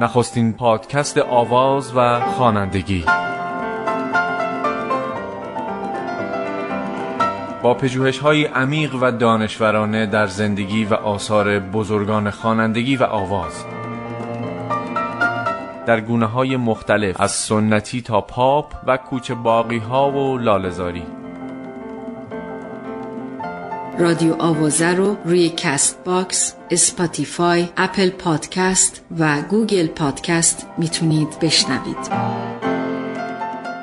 نخستین پادکست آواز و خوانندگی. با پژوهش های عمیق و دانشورانه در زندگی و آثار بزرگان خوانندگی و آواز. در گونه های مختلف از سنتی تا پاپ و کوچه باغی ها و لاله‌زاری رادیو آوازه رو روی Castbox، Spotify، Apple Podcast و Google Podcast می‌تونید بشنوید.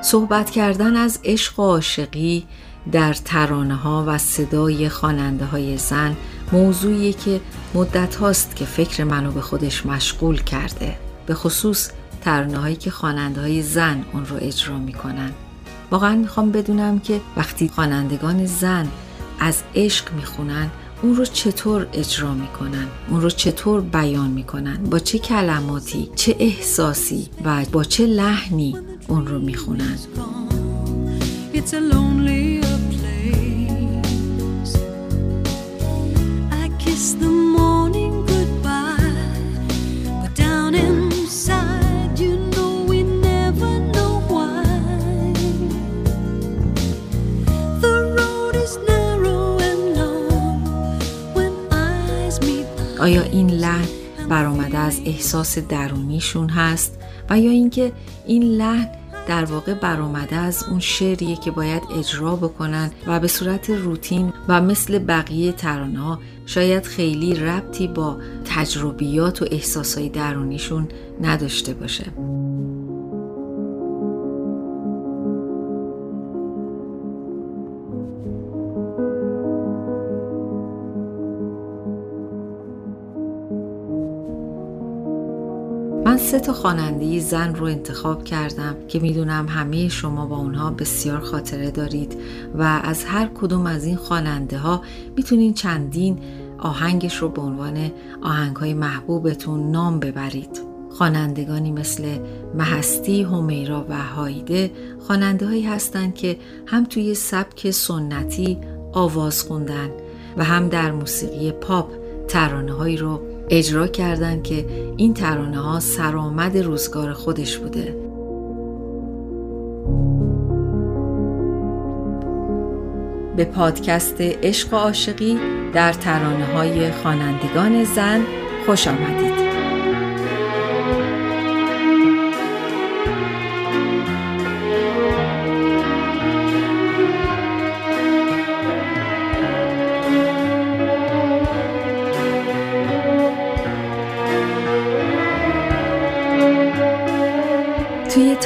صحبت کردن از عشق و عاشقی در ترانه ها و صدای خواننده های زن موضوعی که مدت هاست که فکر منو به خودش مشغول کرده به خصوص ترانه هایی که خواننده های زن اون رو اجرا می‌کنن واقعا می‌خوام بدونم که وقتی خوانندگان زن از عشق می‌خونن اون رو چطور اجرا می‌کنن؟ اون رو چطور بیان می‌کنن؟ با چه کلماتی چه احساسی و با چه لحنی اون رو می‌خونن؟ آیا این لحن برآمده از احساس درونیشون هست؟ و یا اینکه این لحن در واقع برآمده از اون شعریه که باید اجرا بکنن و به صورت روتین و مثل بقیه ترانه شاید خیلی ربطی با تجربیات و احساسهای درونیشون نداشته باشه. سه تا خواننده زن رو انتخاب کردم که می‌دونم همه شما با اونها بسیار خاطره دارید و از هر کدوم از این خواننده ها می‌تونین چندین آهنگش رو به عنوان آهنگ های محبوبتون نام ببرید. خوانندگانی مثل مهستی، همیرا و هایده خواننده هایی هستند که هم توی سبک سنتی آواز خوندن و هم در موسیقی پاپ ترانه هایی رو اجرا کردن که این ترانه ها سرآمد روزگار خودش بوده. به پادکست عشق و عاشقی در ترانه های خوانندگان زن خوش آمدید.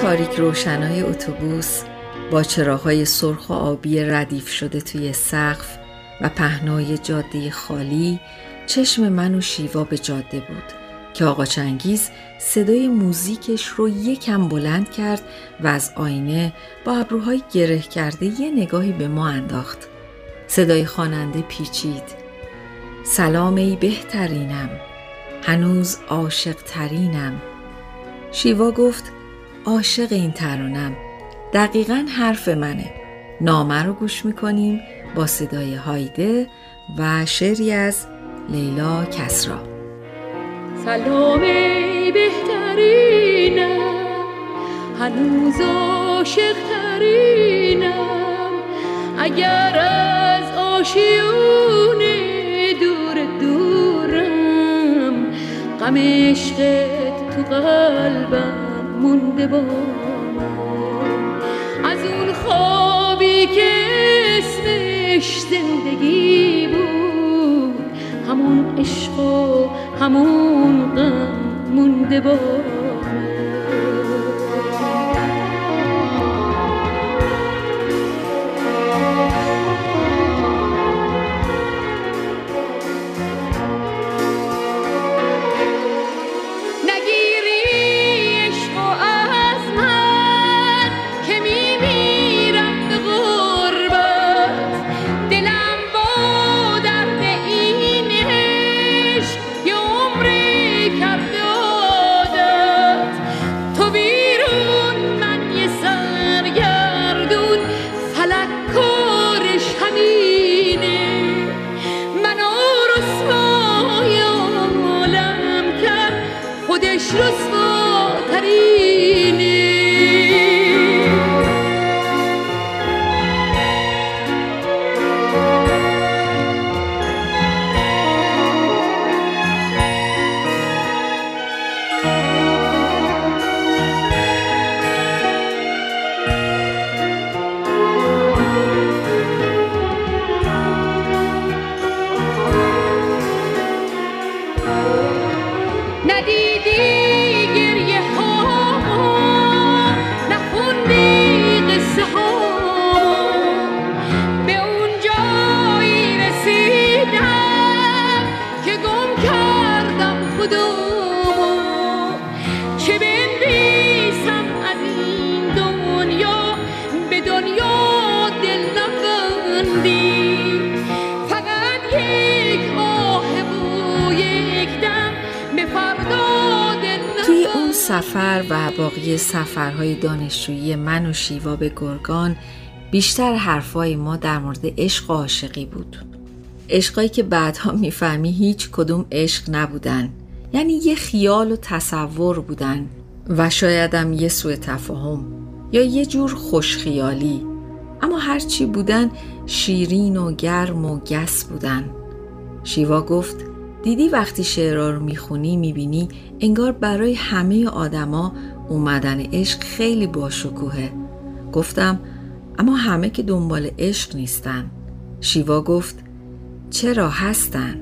تاریک روشنای اتوبوس با چراغهای سرخ و آبی ردیف شده توی سقف و پهنای جاده خالی چشم من و شیوا به جاده بود که آقا چنگیز صدای موزیکش رو یکم بلند کرد و از آینه با ابروهای گره کرده یه نگاهی به ما انداخت. صدای خواننده پیچید. سلام ای بهترینم. هنوز عاشق ترینم شیوا گفت عاشق این ترانم. دقیقا حرف منه. نامه رو گوش می‌کنیم با صدای هایده و شعری از لیلا کسرا. سلام بهترینم. هنوز عاشق ترینم اگر از آشیون دور دورم غم تو قلبم. مونده با از اون خوابی که اسمش زندگی بود همون عشق و همون غم مونده با سفر و باقی سفرهای دانشجویی من و شیوا به گرگان بیشتر حرفای ما در مورد عشق و عاشقی بود. عشقایی که بعدها می‌فهمی هیچ کدوم عشق نبودن. یعنی یه خیال و تصور بودن و شایدم یه سوء تفاهم یا یه جور خوشخیالی. اما هرچی بودن شیرین و گرم و گس بودن. شیوا گفت دیدی وقتی شعرها رو می‌خونی می‌بینی انگار برای همه آدما اومدن عشق خیلی باشکوهه. گفتم اما همه که دنبال عشق نیستن. شیوا گفت چرا هستن؟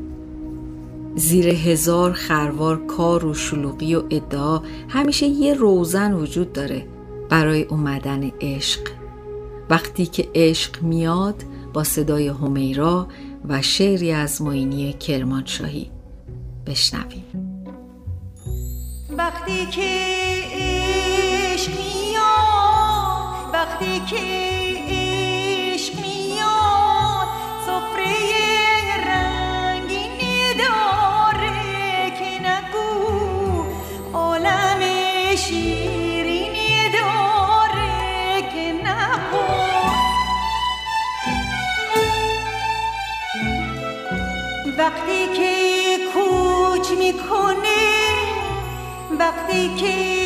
زیر هزار خروار کار و شلوغی و ادعا همیشه یه روزن وجود داره برای اومدن عشق. وقتی که عشق میاد با صدای همیرا و شعری از معینی کرمانشاهی. بشنویم. وقتی که عشق وقتی که عشق میاد سفره وقتی که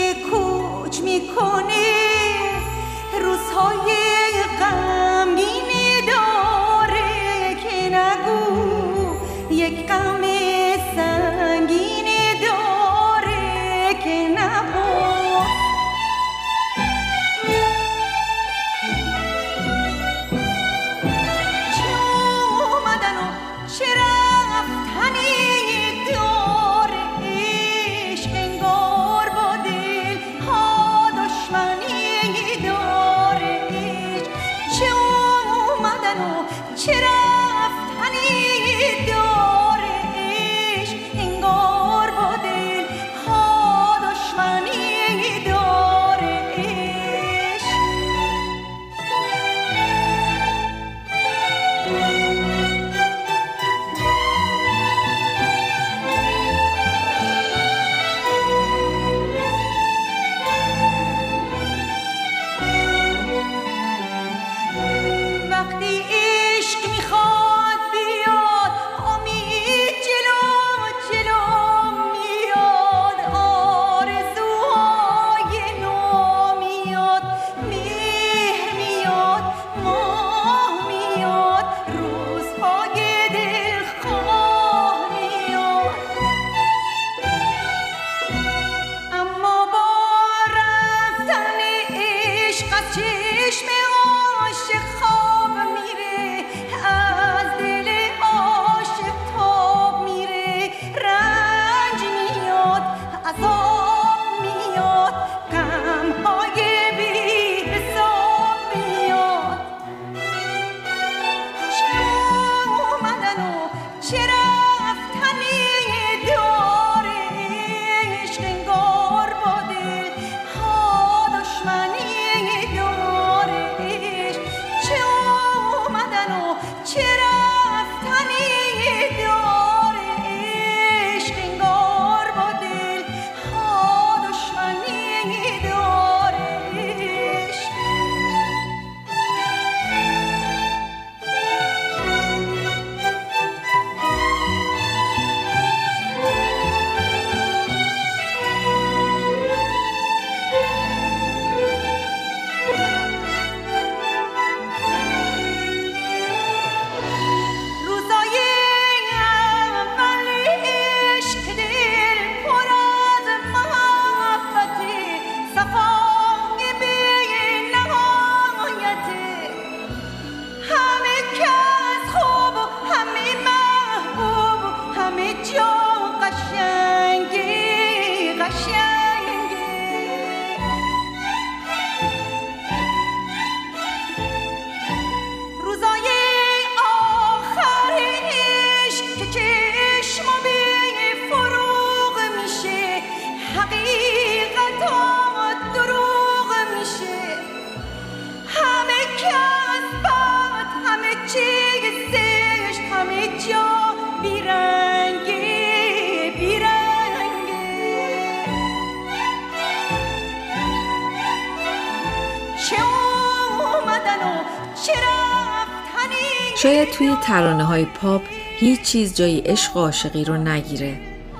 های پاپ هیچ چیز جای عشق و عاشقی رو نگیره.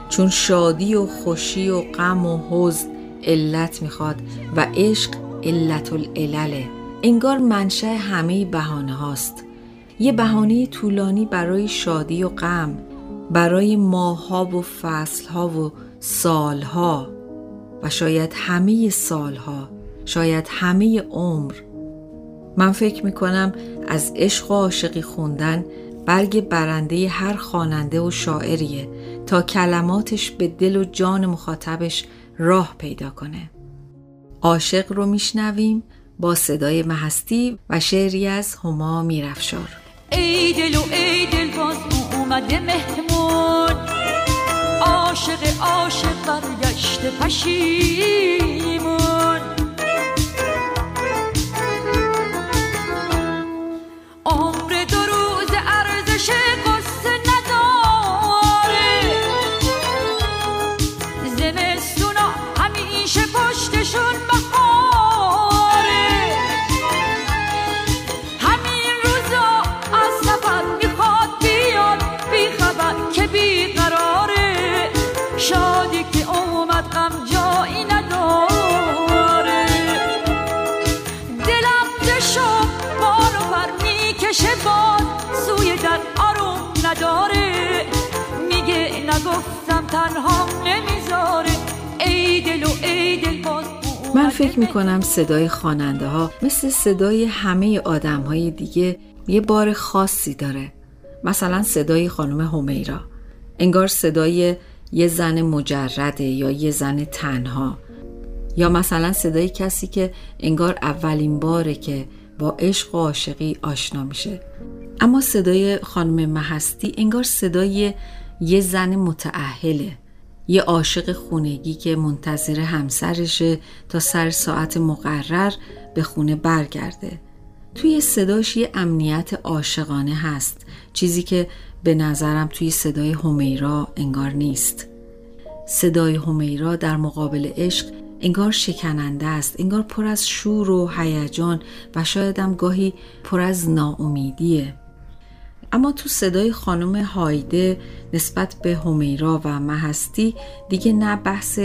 چون شادی و خوشی و غم و حزن علت می‌خواد و عشق علت العلله انگار منشأ همه بهانه هاست. یه بهانه طولانی برای شادی و غم برای ماها و فصلها و سالها و شاید همه سالها شاید همه عمر. من فکر می‌کنم از عشق و عاشقی خوندن برگ برنده هر خواننده و شاعریه تا کلماتش به دل و جان مخاطبش راه پیدا کنه. عاشق رو میشنویم با صدای محستی و شعری از هما میرفشار. ای دل و ای دل باز اومده مهمون عاشق عاشق برگشت پشیمون. من فکر می کنم صدای خواننده ها مثل صدای همه آدم های دیگه یه بار خاصی داره. مثلا صدای خانم همیرا. انگار صدای یه زن مجرده یا یه زن تنها. یا مثلا صدای کسی که انگار اولین باره که با عشق و عاشقی آشنا میشه. اما صدای خانم محستی انگار صدای یه زن متعهله. یه عاشق خونگی که منتظر همسرشه تا سر ساعت مقرر به خونه برگرده. توی صداش یه امنیت عاشقانه هست چیزی که به نظرم توی صدای همیرا انگار نیست. صدای همیرا در مقابل عشق انگار شکننده است انگار پر از شور و هیجان و شایدم گاهی پر از ناامیدیه. اما تو صدای خانم هایده نسبت به همیرا و محستی دیگه نه بحث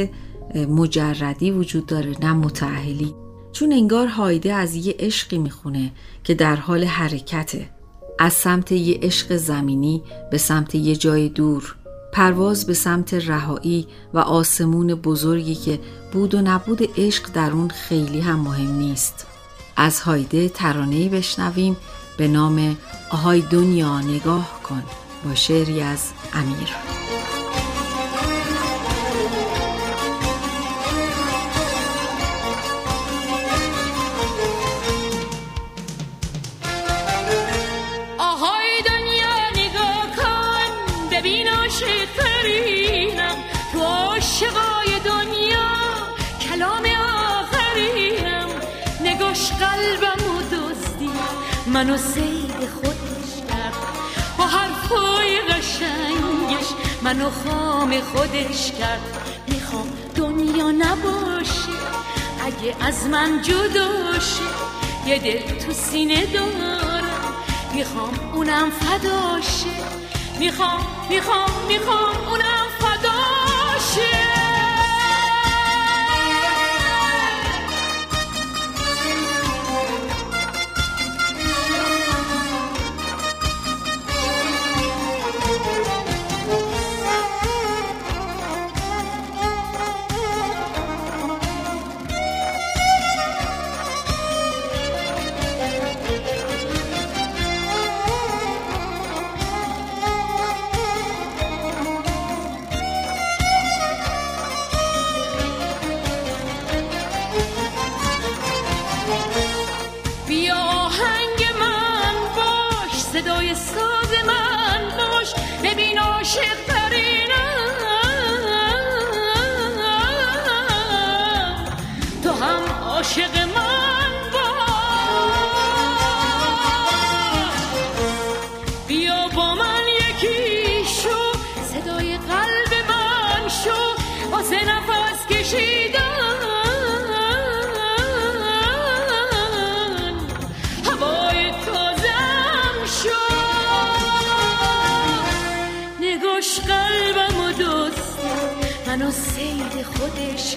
مجردی وجود داره نه متعهلی چون انگار هایده از یه عشقی می‌خونه که در حال حرکته. از سمت یه عشق زمینی به سمت یه جای دور. پرواز به سمت رهایی و آسمون بزرگی که بود و نبود عشق در اون خیلی هم مهم نیست. از هایده ترانه‌ای بشنویم به نام آهای دنیا نگاه کن با شعری از امیر. آهای دنیا نگاه کن ببین عاشقترینم تو عاشقای دنیا کلام آخرینم نگاش قلبم و دزدی منو سید خودش کرد حرفای قشنگش منو خام خودش کرد. می‌خوام دنیا نباشه اگه از من جدا شه. یه دل تو سینه دارم می‌خوام اونم فداشه می‌خوام می‌خوام می‌خوام اونم خودش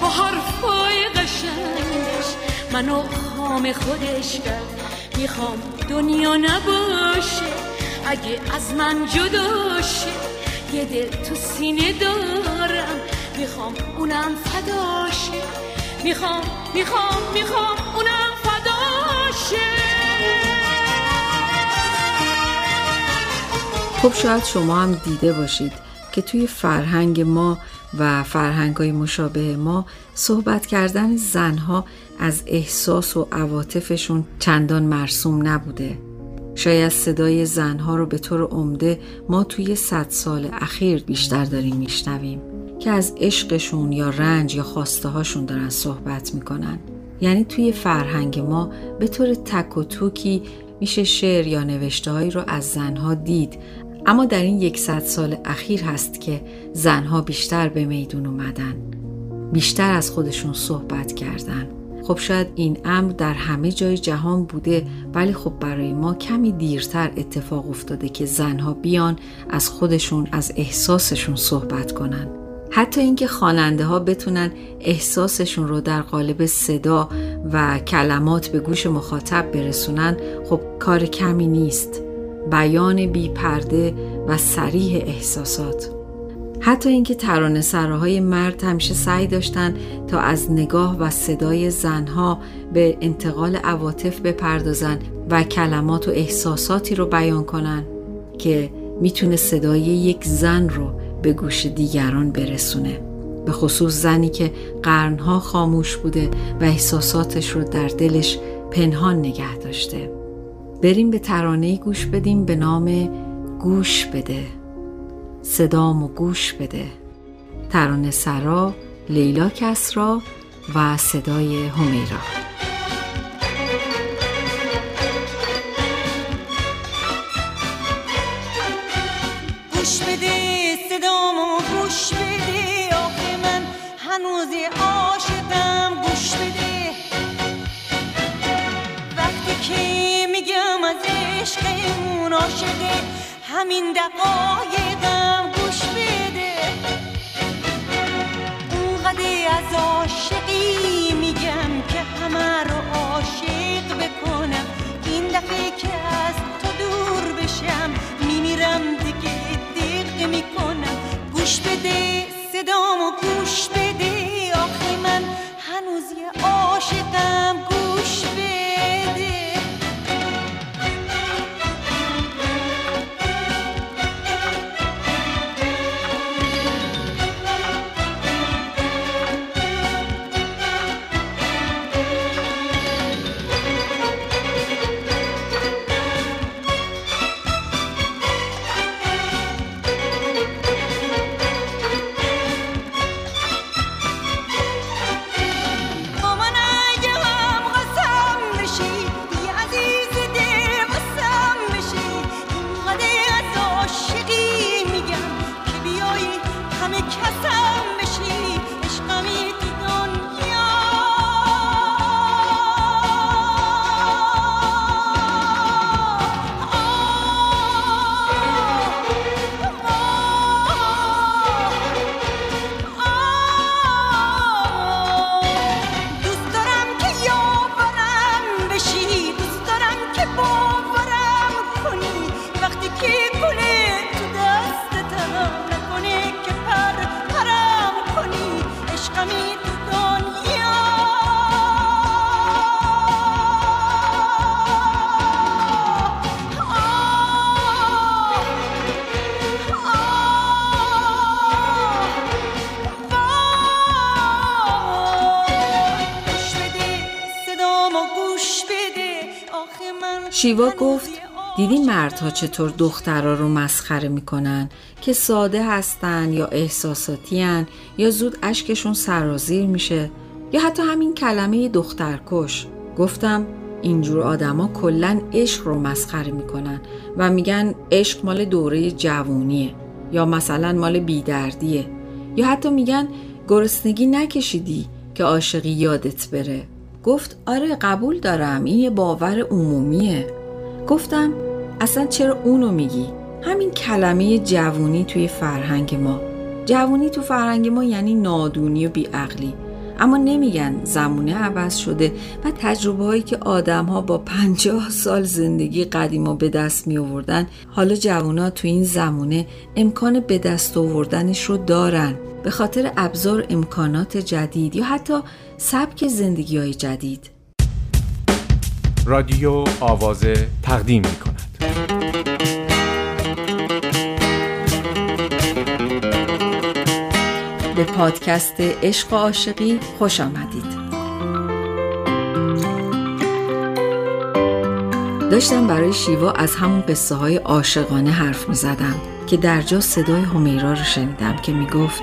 با حرفای قشنگش منو خام خودش کرد. می‌خوام دنیا نباشه اگه از من جدا شه. یه دل تو سینه دارم می‌خوام اونم فداشه می‌خوام می‌خوام می‌خوام اونم فداشه خب شاید شما هم دیده باشید که توی فرهنگ ما و فرهنگ های مشابه ما صحبت کردن زنها از احساس و عواطفشون چندان مرسوم نبوده. شاید صدای زنها رو به طور عمده ما توی صد سال اخیر بیشتر داریم میشنویم که از عشقشون یا رنج یا خواسته هاشون دارن صحبت می‌کنن. یعنی توی فرهنگ ما به طور تک و توکی میشه شعر یا نوشته هایی رو از زنها دید اما در این یکصد سال اخیر هست که زنها بیشتر به میدون اومدن. بیشتر از خودشون صحبت کردن. خب شاید این امر در همه جای جهان بوده ولی خب برای ما کمی دیرتر اتفاق افتاده که زنها بیان از خودشون از احساسشون صحبت کنن. حتی اینکه خواننده ها بتونن احساسشون رو در قالب صدا و کلمات به گوش مخاطب برسونن خب کار کمی نیست. بیان بی پرده و سریح احساسات. حتی اینکه ترانه سراهای مرد همیشه سعی داشتن تا از نگاه و صدای زنها به انتقال عواطف بپردازن و کلمات و احساساتی رو بیان کنن که می‌تونه صدای یک زن رو به گوش دیگران برسونه. به خصوص زنی که قرنها خاموش بوده و احساساتش رو در دلش پنهان نگه داشته. بریم به ترانه گوش بدیم به نام گوش بده. صدامو گوش بده. ترانه سرا لیلا کسرا و صدای همیرا. گوش عشقمون عاشقه همین دقایقم گوش بده. اونقدر از عاشقی میگم که همه رو شیوا گفت دیدی مردها چطور دخترها رو مسخره می‌کنن که ساده هستن یا احساساتی هن یا زود اشکشون سرازیر میشه یا حتی همین کلمه دخترکش. گفتم اینجور آدما کلا عشق رو مسخره می‌کنن و میگن عشق مال دوره جوونیه یا مثلا مال بیدردیه یا حتی میگن گرسنگی نکشیدی که عاشقی یادت بره. گفت آره قبول دارم این یه باور عمومیه. گفتم اصلا چرا اونو میگی؟ همین کلمه جوونی توی فرهنگ ما. جوونی تو فرهنگ ما یعنی نادونی و بیعقلی. اما نمیگن زمونه عوض شده و تجربه هایی که آدم ها با پنجاه سال زندگی قدیما به دست می آوردن حالا جوونا تو این زمونه امکان به دست آوردنش رو دارن. به خاطر ابزار امکانات جدید یا حتی سبک زندگی های جدید رادیو آوازه تقدیم می کند. به پادکست عشق و عاشقی خوش آمدید داشتم برای شیوا از همون قصه های عاشقانه حرف می زدم که در جا صدای حمیرا رو شنیدم که می گفت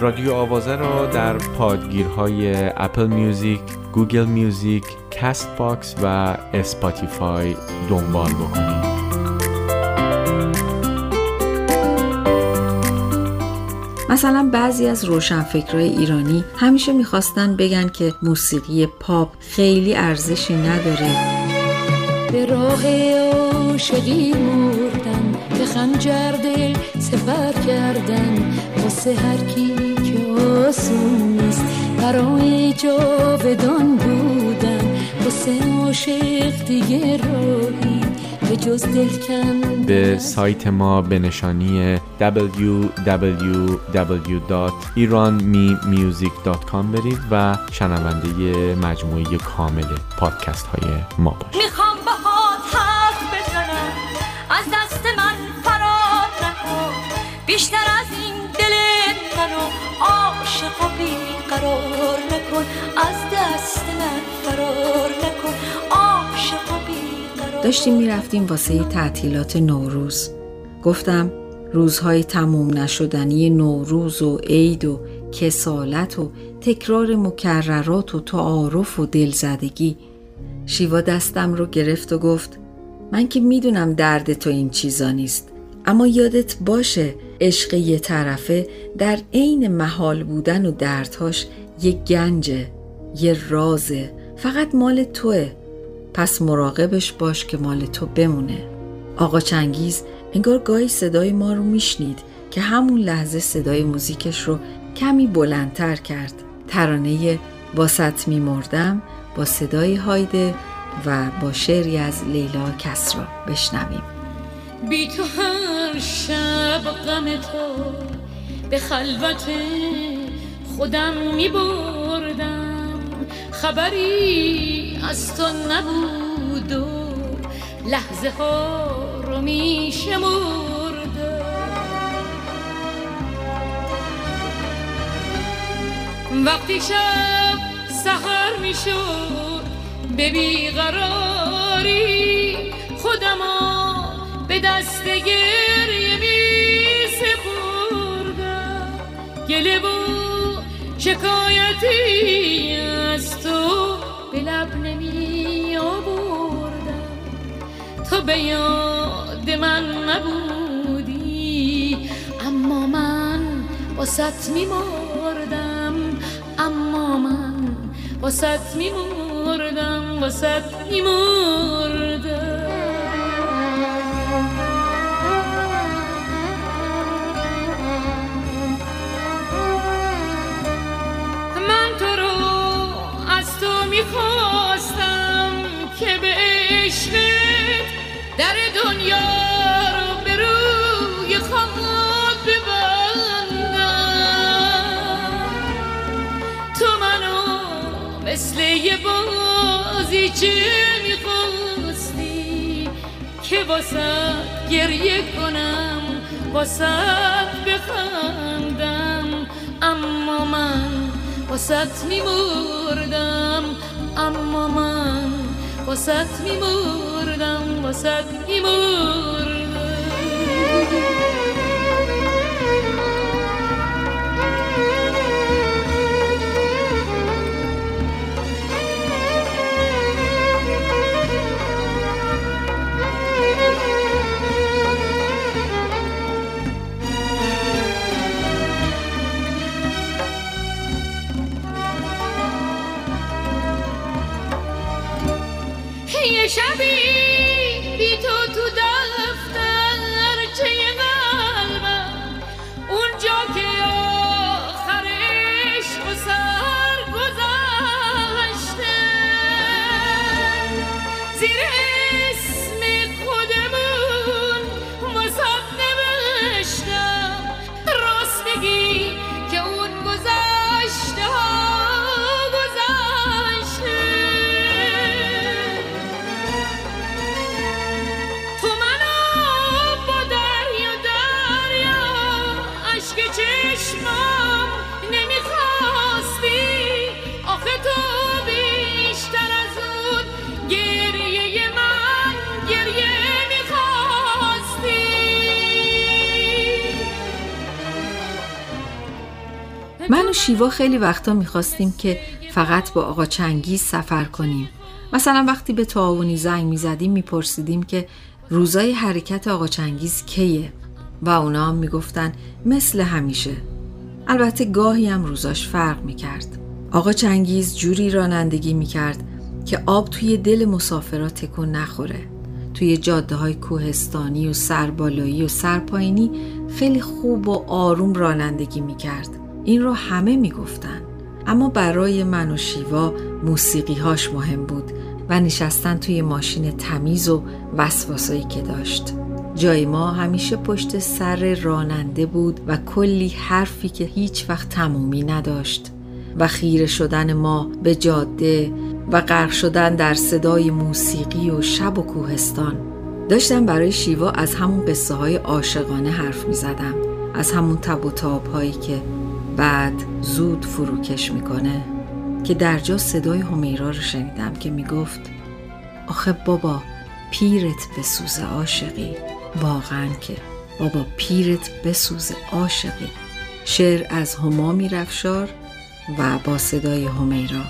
رادیو آوازه را در پادگیرهای Apple Music، Google Music، Castbox و Spotify دنبال بکنید. مثلا بعضی از روشنفکرای ایرانی همیشه می‌خواستن بگن که موسیقی پاپ خیلی ارزشی نداره به راه عاشقی مردن به خنجر دل سپر کردن واسه هر کی آسون نیست. برای جاودان بودن واسه عاشق دیگه راهی. به جز دلکن به سایت ما به نشانی www.iranmemusic.com برید و شنونده مجموعه کامل پادکست های ما باشید. می‌خوام باهات حرف بزنم. از دست من فرار نکن. بیشتر از این دل منو عاشق و بیقرار نکن از دست من فرار نکن. بیقرار داشتیم می‌رفتیم واسه تعطیلات نوروز. گفتم روزهای تموم نشدنی نوروز و عید و کسالت و تکرار مکررات و تعارف و دلزدگی. شیوا دستم رو گرفت و گفت من که می‌دونم درد تو این چیزا نیست اما یادت باشه عشق یه طرفه در عین محال بودن و دردهاش یه گنجه یه رازه فقط مال توه. پس مراقبش باش که مال تو بمونه. آقا چنگیز انگار گاهی صدای ما رو میشنید که همون لحظه صدای موزیکش رو کمی بلندتر کرد. ترانه باست میمردم با صدای هایده و با شعری از لیلا کسرا. بشنویم. بی تو هر شب غم تو به خلوت خودم می بردم خبری از تو نبود و لحظه ها رو می وقتی شب سهر می شد به بیقراری خودمو به دست گریه می سپردم گله و شکایتی از تو به لب نمی آوردم تو به یاد من نبودی اما من واسط می مردم اما من واسط می مردم واسط می مردم مثل یه بازی چه می‌خواستی که واسه گریه کنم واسه بخندم. اما من واسط میمردم اما من واسط میمردم. buradan basak imur Shabby! شیوا خیلی وقتا می‌خواستیم که فقط با آقا چنگیز سفر کنیم. مثلا وقتی به تعاونی زنگ می‌زدیم میپرسیدیم که روزای حرکت آقا چنگیز کیه؟ و اونا هم می‌گفتن مثل همیشه. البته گاهی هم روزاش فرق می‌کرد. آقا چنگیز جوری رانندگی می‌کرد که آب توی دل مسافرات تکون نخوره. توی جاده های کوهستانی و سربالایی و سرپایینی خیلی خوب و آروم رانندگی می‌کرد. این رو همه می‌گفتن. اما برای من و شیوا موسیقی هاش مهم بود و نشستن توی ماشین تمیز و وسواسایی که داشت. جای ما همیشه پشت سر راننده بود و کلی حرفی که هیچ وقت تمومی نداشت. و خیره شدن ما به جاده و غرق شدن در صدای موسیقی و شب و کوهستان. داشتم برای شیوا از همون قصه های عاشقانه حرف می زدم از همون تب و تاب هایی که بعد زود فروکش می‌کنه که در جا صدای همیرا رو شنیدم که می‌گفت آخه بابا پیرت بسوزه عاشقی. واقعا که بابا پیرت بسوزه عاشقی. شعر از هما میرفشار و با صدای همیرا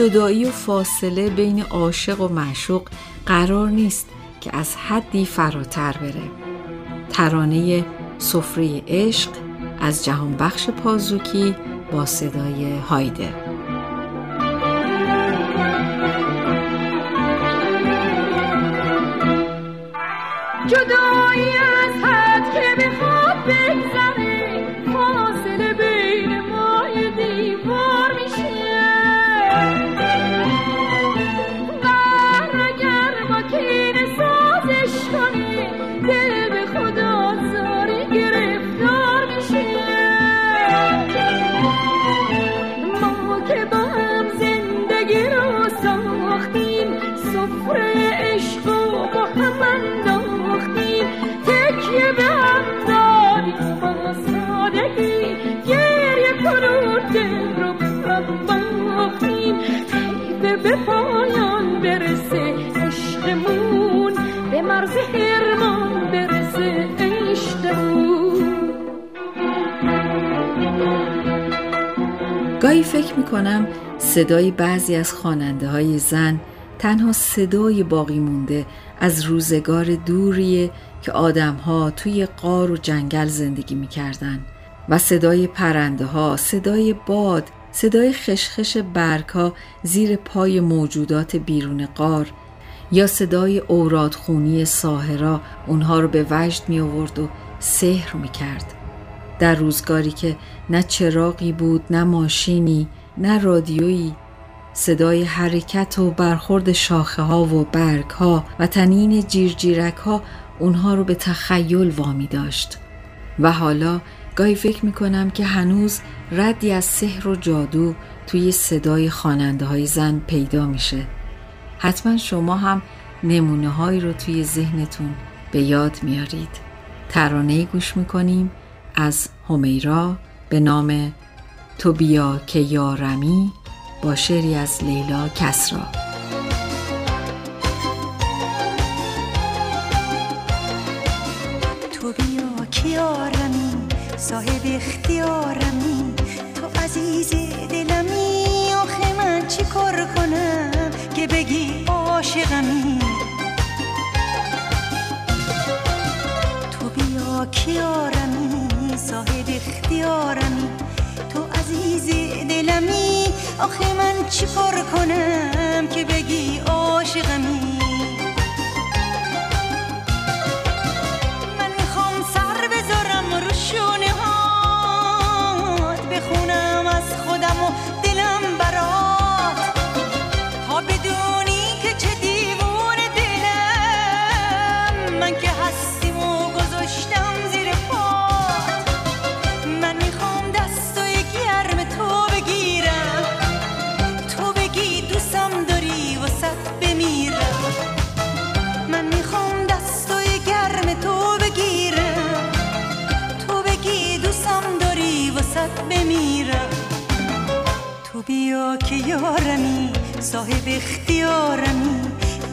جدایی و فاصله بین عاشق و معشوق قرار نیست که از حدی فراتر بره. ترانه سفره عشق از جهان بخش پازوکی با صدای هایده به پایان برسه عشقمون به مرز حرمان برسه عشقمون. گاهی فکر می کنم صدای بعضی از خواننده های زن تنها صدای باقی مونده از روزگار دوریه که آدمها توی قار و جنگل زندگی می‌کردن و صدای پرنده ها، صدای باد، صدای خشخش برگها زیر پای موجودات بیرون قار یا صدای اورادخونی ساهرا اونها رو به وجد می آورد و سحر می کرد. در روزگاری که نه چراغی بود نه ماشینی نه رادیویی صدای حرکت و برخورد شاخه ها و برگ ها و تنین جیرجیرک ها اونها رو به تخیل وامی داشت و حالا گاهی فکر می کنم که هنوز ردی از سحر و جادو توی صدای خواننده های زن پیدا میشه. حتما شما هم نمونه هایی رو توی ذهنتون به یاد میارید. ترانه گوش می‌کنیم از همیرا به نام تو بیا که یارمی با شعری از لیلا کسرا. تو بیا صاحب اختیارمی. تو عزیز دلمی آخه من چی کار کنم که بگی عاشقمی؟ تو بیا که یارمی صاحب اختیارمی. تو عزیز دلمی آخه من چی کار کنم که بگی عاشقمی؟ بیا که یارمی صاحب اختیارمی.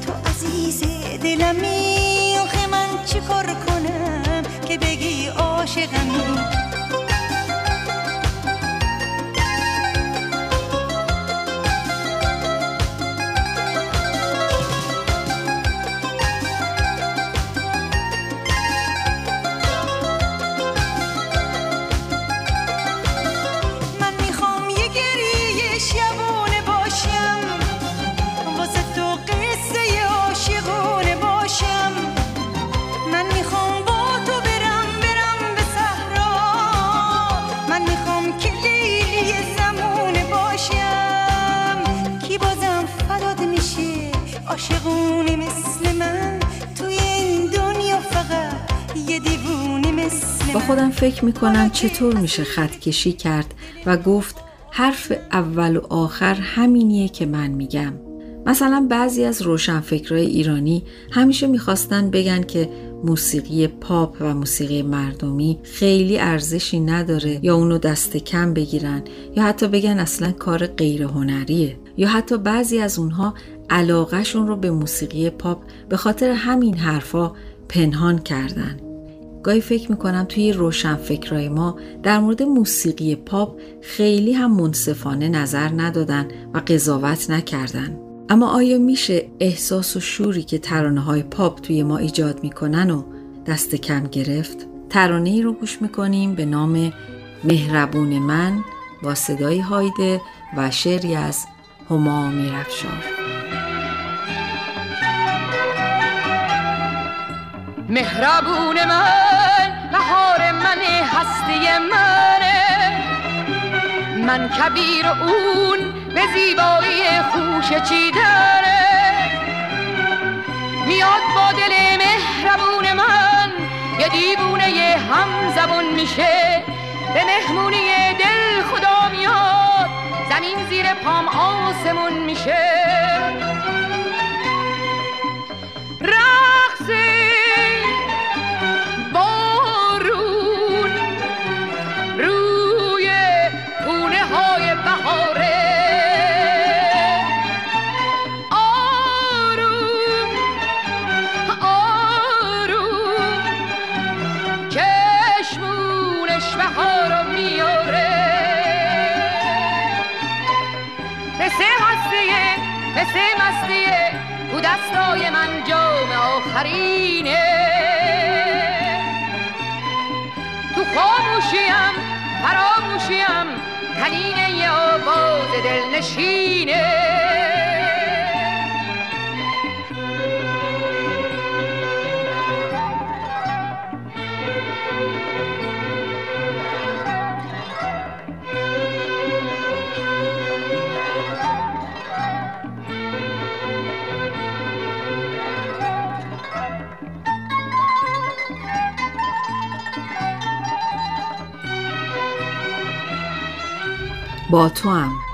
تو عزیز دلمی آخه من چی کار کنم که بگی عاشقمی؟ فکر می کنم چطور میشه خط کشی کرد و گفت حرف اول و آخر همینیه که من میگم. مثلا بعضی از روشنفکرای ایرانی همیشه می‌خواستن بگن که موسیقی پاپ و موسیقی مردمی خیلی ارزشی نداره یا اونو دست کم بگیرن یا حتی بگن اصلا کار غیر هنریه یا حتی بعضی از اونها علاقهشون رو به موسیقی پاپ به خاطر همین حرفا پنهان کردن. گاهی فکر می‌کنم توی روشنفکرای ما در مورد موسیقی پاپ خیلی هم منصفانه نظر ندادن و قضاوت نکردن. اما آیا میشه احساس و شوری که ترانه های پاپ توی ما ایجاد می‌کنن و دست کم گرفت؟ ترانه ای رو گوش می‌کنیم به نام مهربون من با صدای هایده و شعری از هما میرفشار. مهربون من بهار من هستی منه من کبیر اون به زیبایی خوش چیدنه میاد با دل مهربون من یه دیوونه یه هم زبون میشه. به مهمونی دل خدا میاد زمین زیر پام آسمون میشه. رقص در دلنشینه با تو هم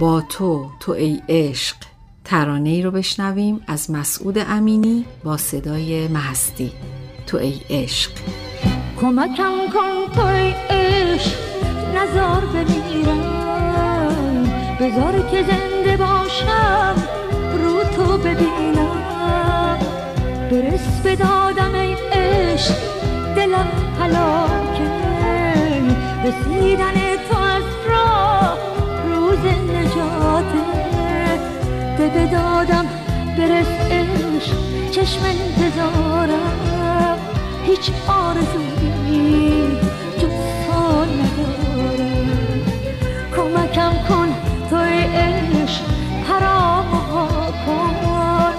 با تو تو ای عشق. ترانه ای رو بشنویم از مسعود امینی با صدای محستی تو ای عشق. کمکم کن توی عشق نزار بمیرم. بذار که زنده باشم رو تو ببینم. برس به دادم ای عشق دلم حلاکه رسیدن تو روز نجاته ده دادم برس عشق. چشم انتظارم هیچ آرزویی جز تو ندارم. کمکم کن توی عشق پرام کن.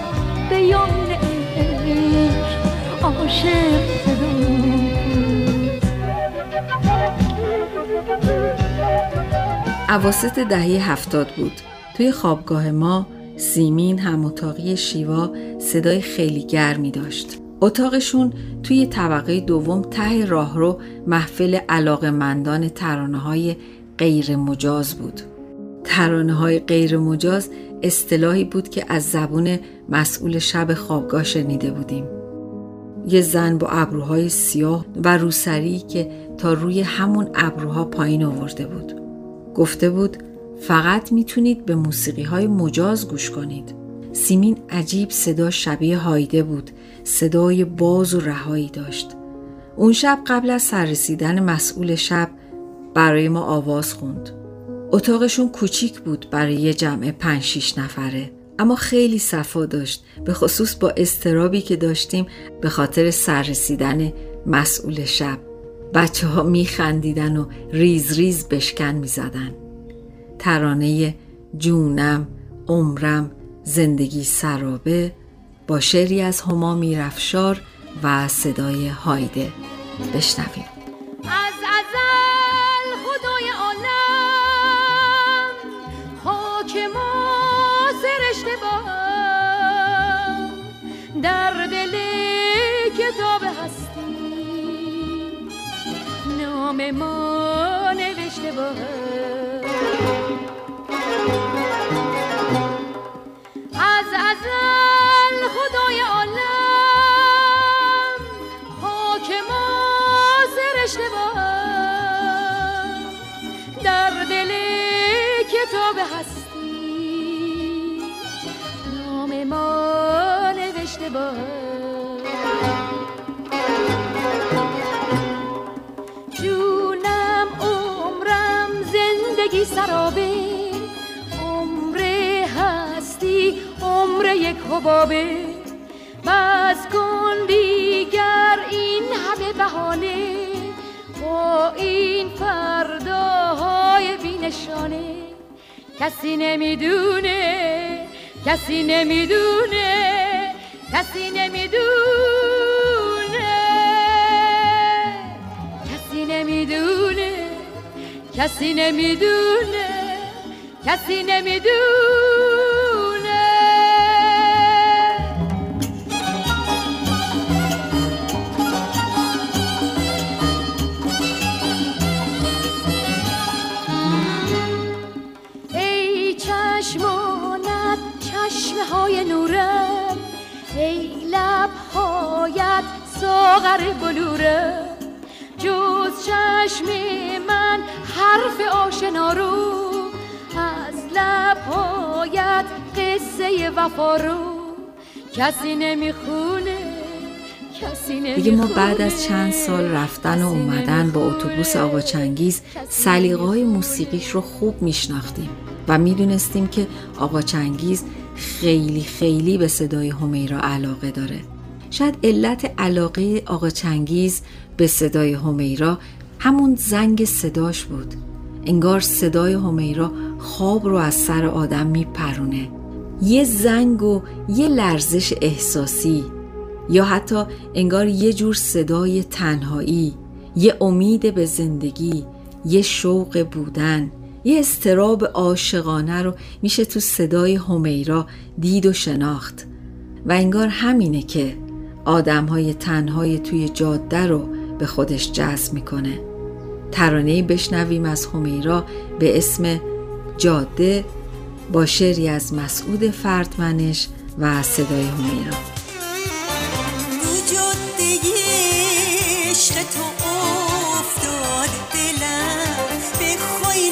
به یمن عشق عاشق عواست دهه هفتاد بود. توی خوابگاه ما سیمین هم اتاقی شیوا صدای خیلی گرمی داشت. اتاقشون توی طبقه دوم ته راهرو محفل علاقه مندان ترانه های غیر مجاز بود. ترانه های غیر مجاز اصطلاحی بود که از زبون مسئول شب خوابگاه شنیده بودیم. یه زن با ابروهای سیاه و روسری که تا روی همون ابروها پایین آورده بود. گفته بود فقط می‌تونید به موسیقی های مجاز گوش کنید. سیمین عجیب صدا شبیه هایده بود صدای باز و رهایی داشت. اون شب قبل از سررسیدن مسئول شب برای ما آواز خوند. اتاقشون کوچیک بود برای یه جمع پنج شیش نفره اما خیلی صفا داشت به خصوص با استرابی که داشتیم به خاطر سررسیدن مسئول شب. بچه ها می خندیدن و ریز ریز بشکن می زدن. ترانه جونم عمرم زندگی سرابه با شعری از هما میرفشار و صدای هایده بشنویم از نام ما نوشته با از ازل خدای عالم حاکم و سرشته با در دل کتاب هستی نام ما نوشته با حبابه بس کن دیگر این همه بهانه با این فرداهای بینشانه. کسی نمی‌دونه کسی نمی‌دونه کسی نمی‌دونه. کسی نمی‌دونه کسی نمی‌دونه کسی نمی‌دونه. ساغر بلورم جز چشم من حرف آشنا رو از لبهایت قصه وفا رو. کسی نمی‌خونه کسی دیگه ما بعد از چند سال رفتن و اومدن با اتوبوس آقا چنگیز سلیقه های موسیقیش رو خوب میشناختیم و می‌دونستیم که آقا چنگیز خیلی خیلی به صدای همیرا علاقه داره. شاید علت علاقه آقا چنگیز به صدای همیرا همون زنگ صداش بود. انگار صدای همیرا خواب رو از سر آدم میپرونه. یه زنگ و یه لرزش احساسی یا حتی انگار یه جور صدای تنهایی یه امید به زندگی یه شوق بودن یه استراب عاشقانه رو میشه تو صدای همیرا دید و شناخت. و انگار همینه که آدم های تنهای توی جاده رو به خودش جذب می‌کنه. ترانه‌ای بشنویم از همیرا به اسم جاده با شعری از مسعود فردمنش و صدای همیرا. تو افتاد دلم نخوای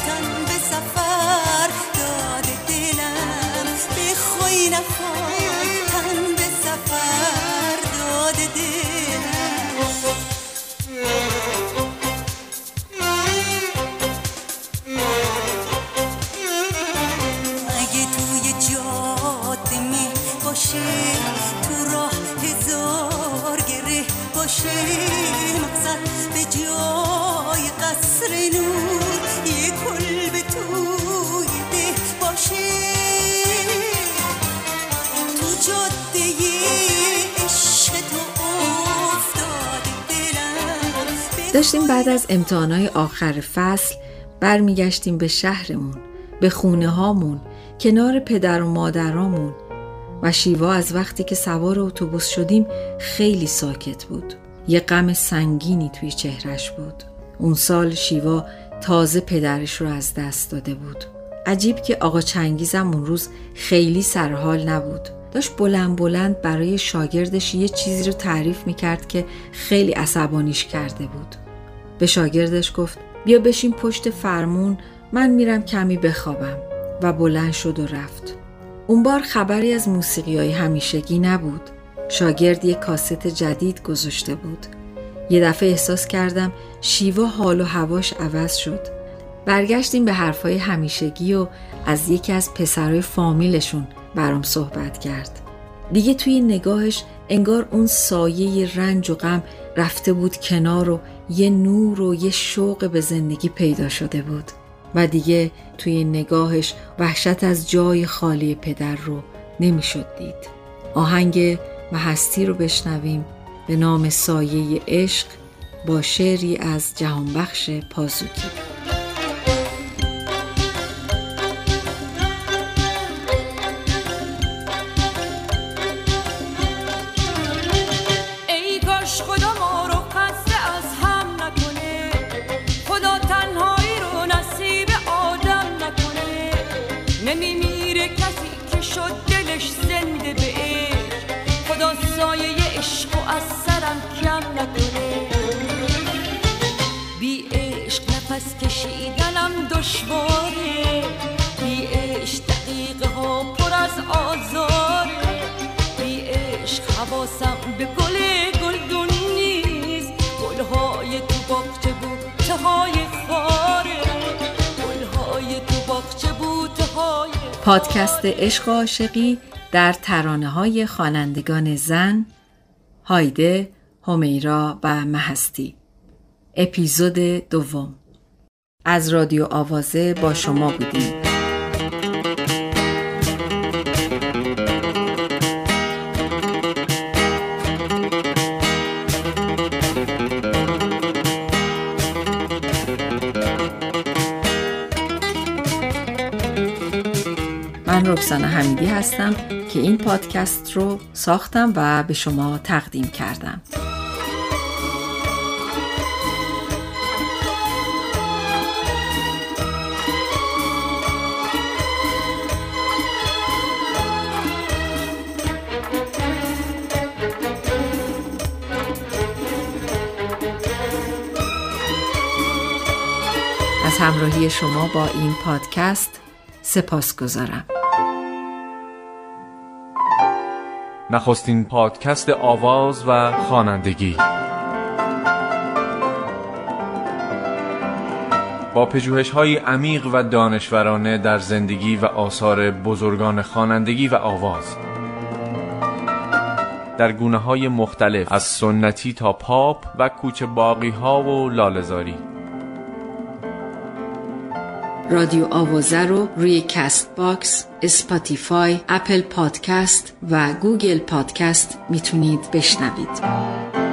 tan داشتیم بعد از امتحانای آخر فصل برمیگشتیم به شهرمون به خونه هامون کنار پدر و مادرامون. و شیوا از وقتی که سوار اتوبوس شدیم خیلی ساکت بود. یه غم سنگینی توی چهرش بود. اون سال شیوا تازه پدرش رو از دست داده بود. عجیب که آقا چنگیزم اون روز خیلی سرحال نبود. داشت بلند بلند برای شاگردش یه چیزی رو تعریف می‌کرد که خیلی عصبانیش کرده بود. به شاگردش گفت بیا بشین پشت فرمون من میرم کمی بخوابم. و بلند شد و رفت. اون بار خبری از موسیقی های همیشگی نبود. شاگرد یک کاست جدید گذاشته بود. یه دفعه احساس کردم شیوا حال و هواش عوض شد. برگشتیم به حرفای همیشگی و از یکی از پسرای فامیلشون برام صحبت کرد. دیگه توی نگاهش انگار اون سایه رنج و غم رفته بود کنار و یه نور و یه شوق به زندگی پیدا شده بود. و دیگه توی نگاهش وحشت از جای خالی پدر رو نمی‌شد دید. آهنگ و هستی رو بشنویم به نام سایه عشق با شعری از جهانبخش پازوکی. عشق و عاشقی در ترانه های خوانندگان زن هایده، همیرا و مهستی. اپیزود دوم. از رادیو آوازه با شما بودیم. رکسانا حمیدی هستم که این پادکست رو ساختم و به شما تقدیم کردم. از همراهی شما با این پادکست سپاس گذارم نخستین پادکست آواز و خوانندگی. با پژوهش های عمیق و دانشورانه در زندگی و آثار بزرگان خوانندگی و آواز. در گونه های مختلف از سنتی تا پاپ و کوچه باقی ها و لالزاری رادیو آوازه رو روی Castbox، Spotify، Apple Podcast و Google Podcast می‌تونید بشنوید.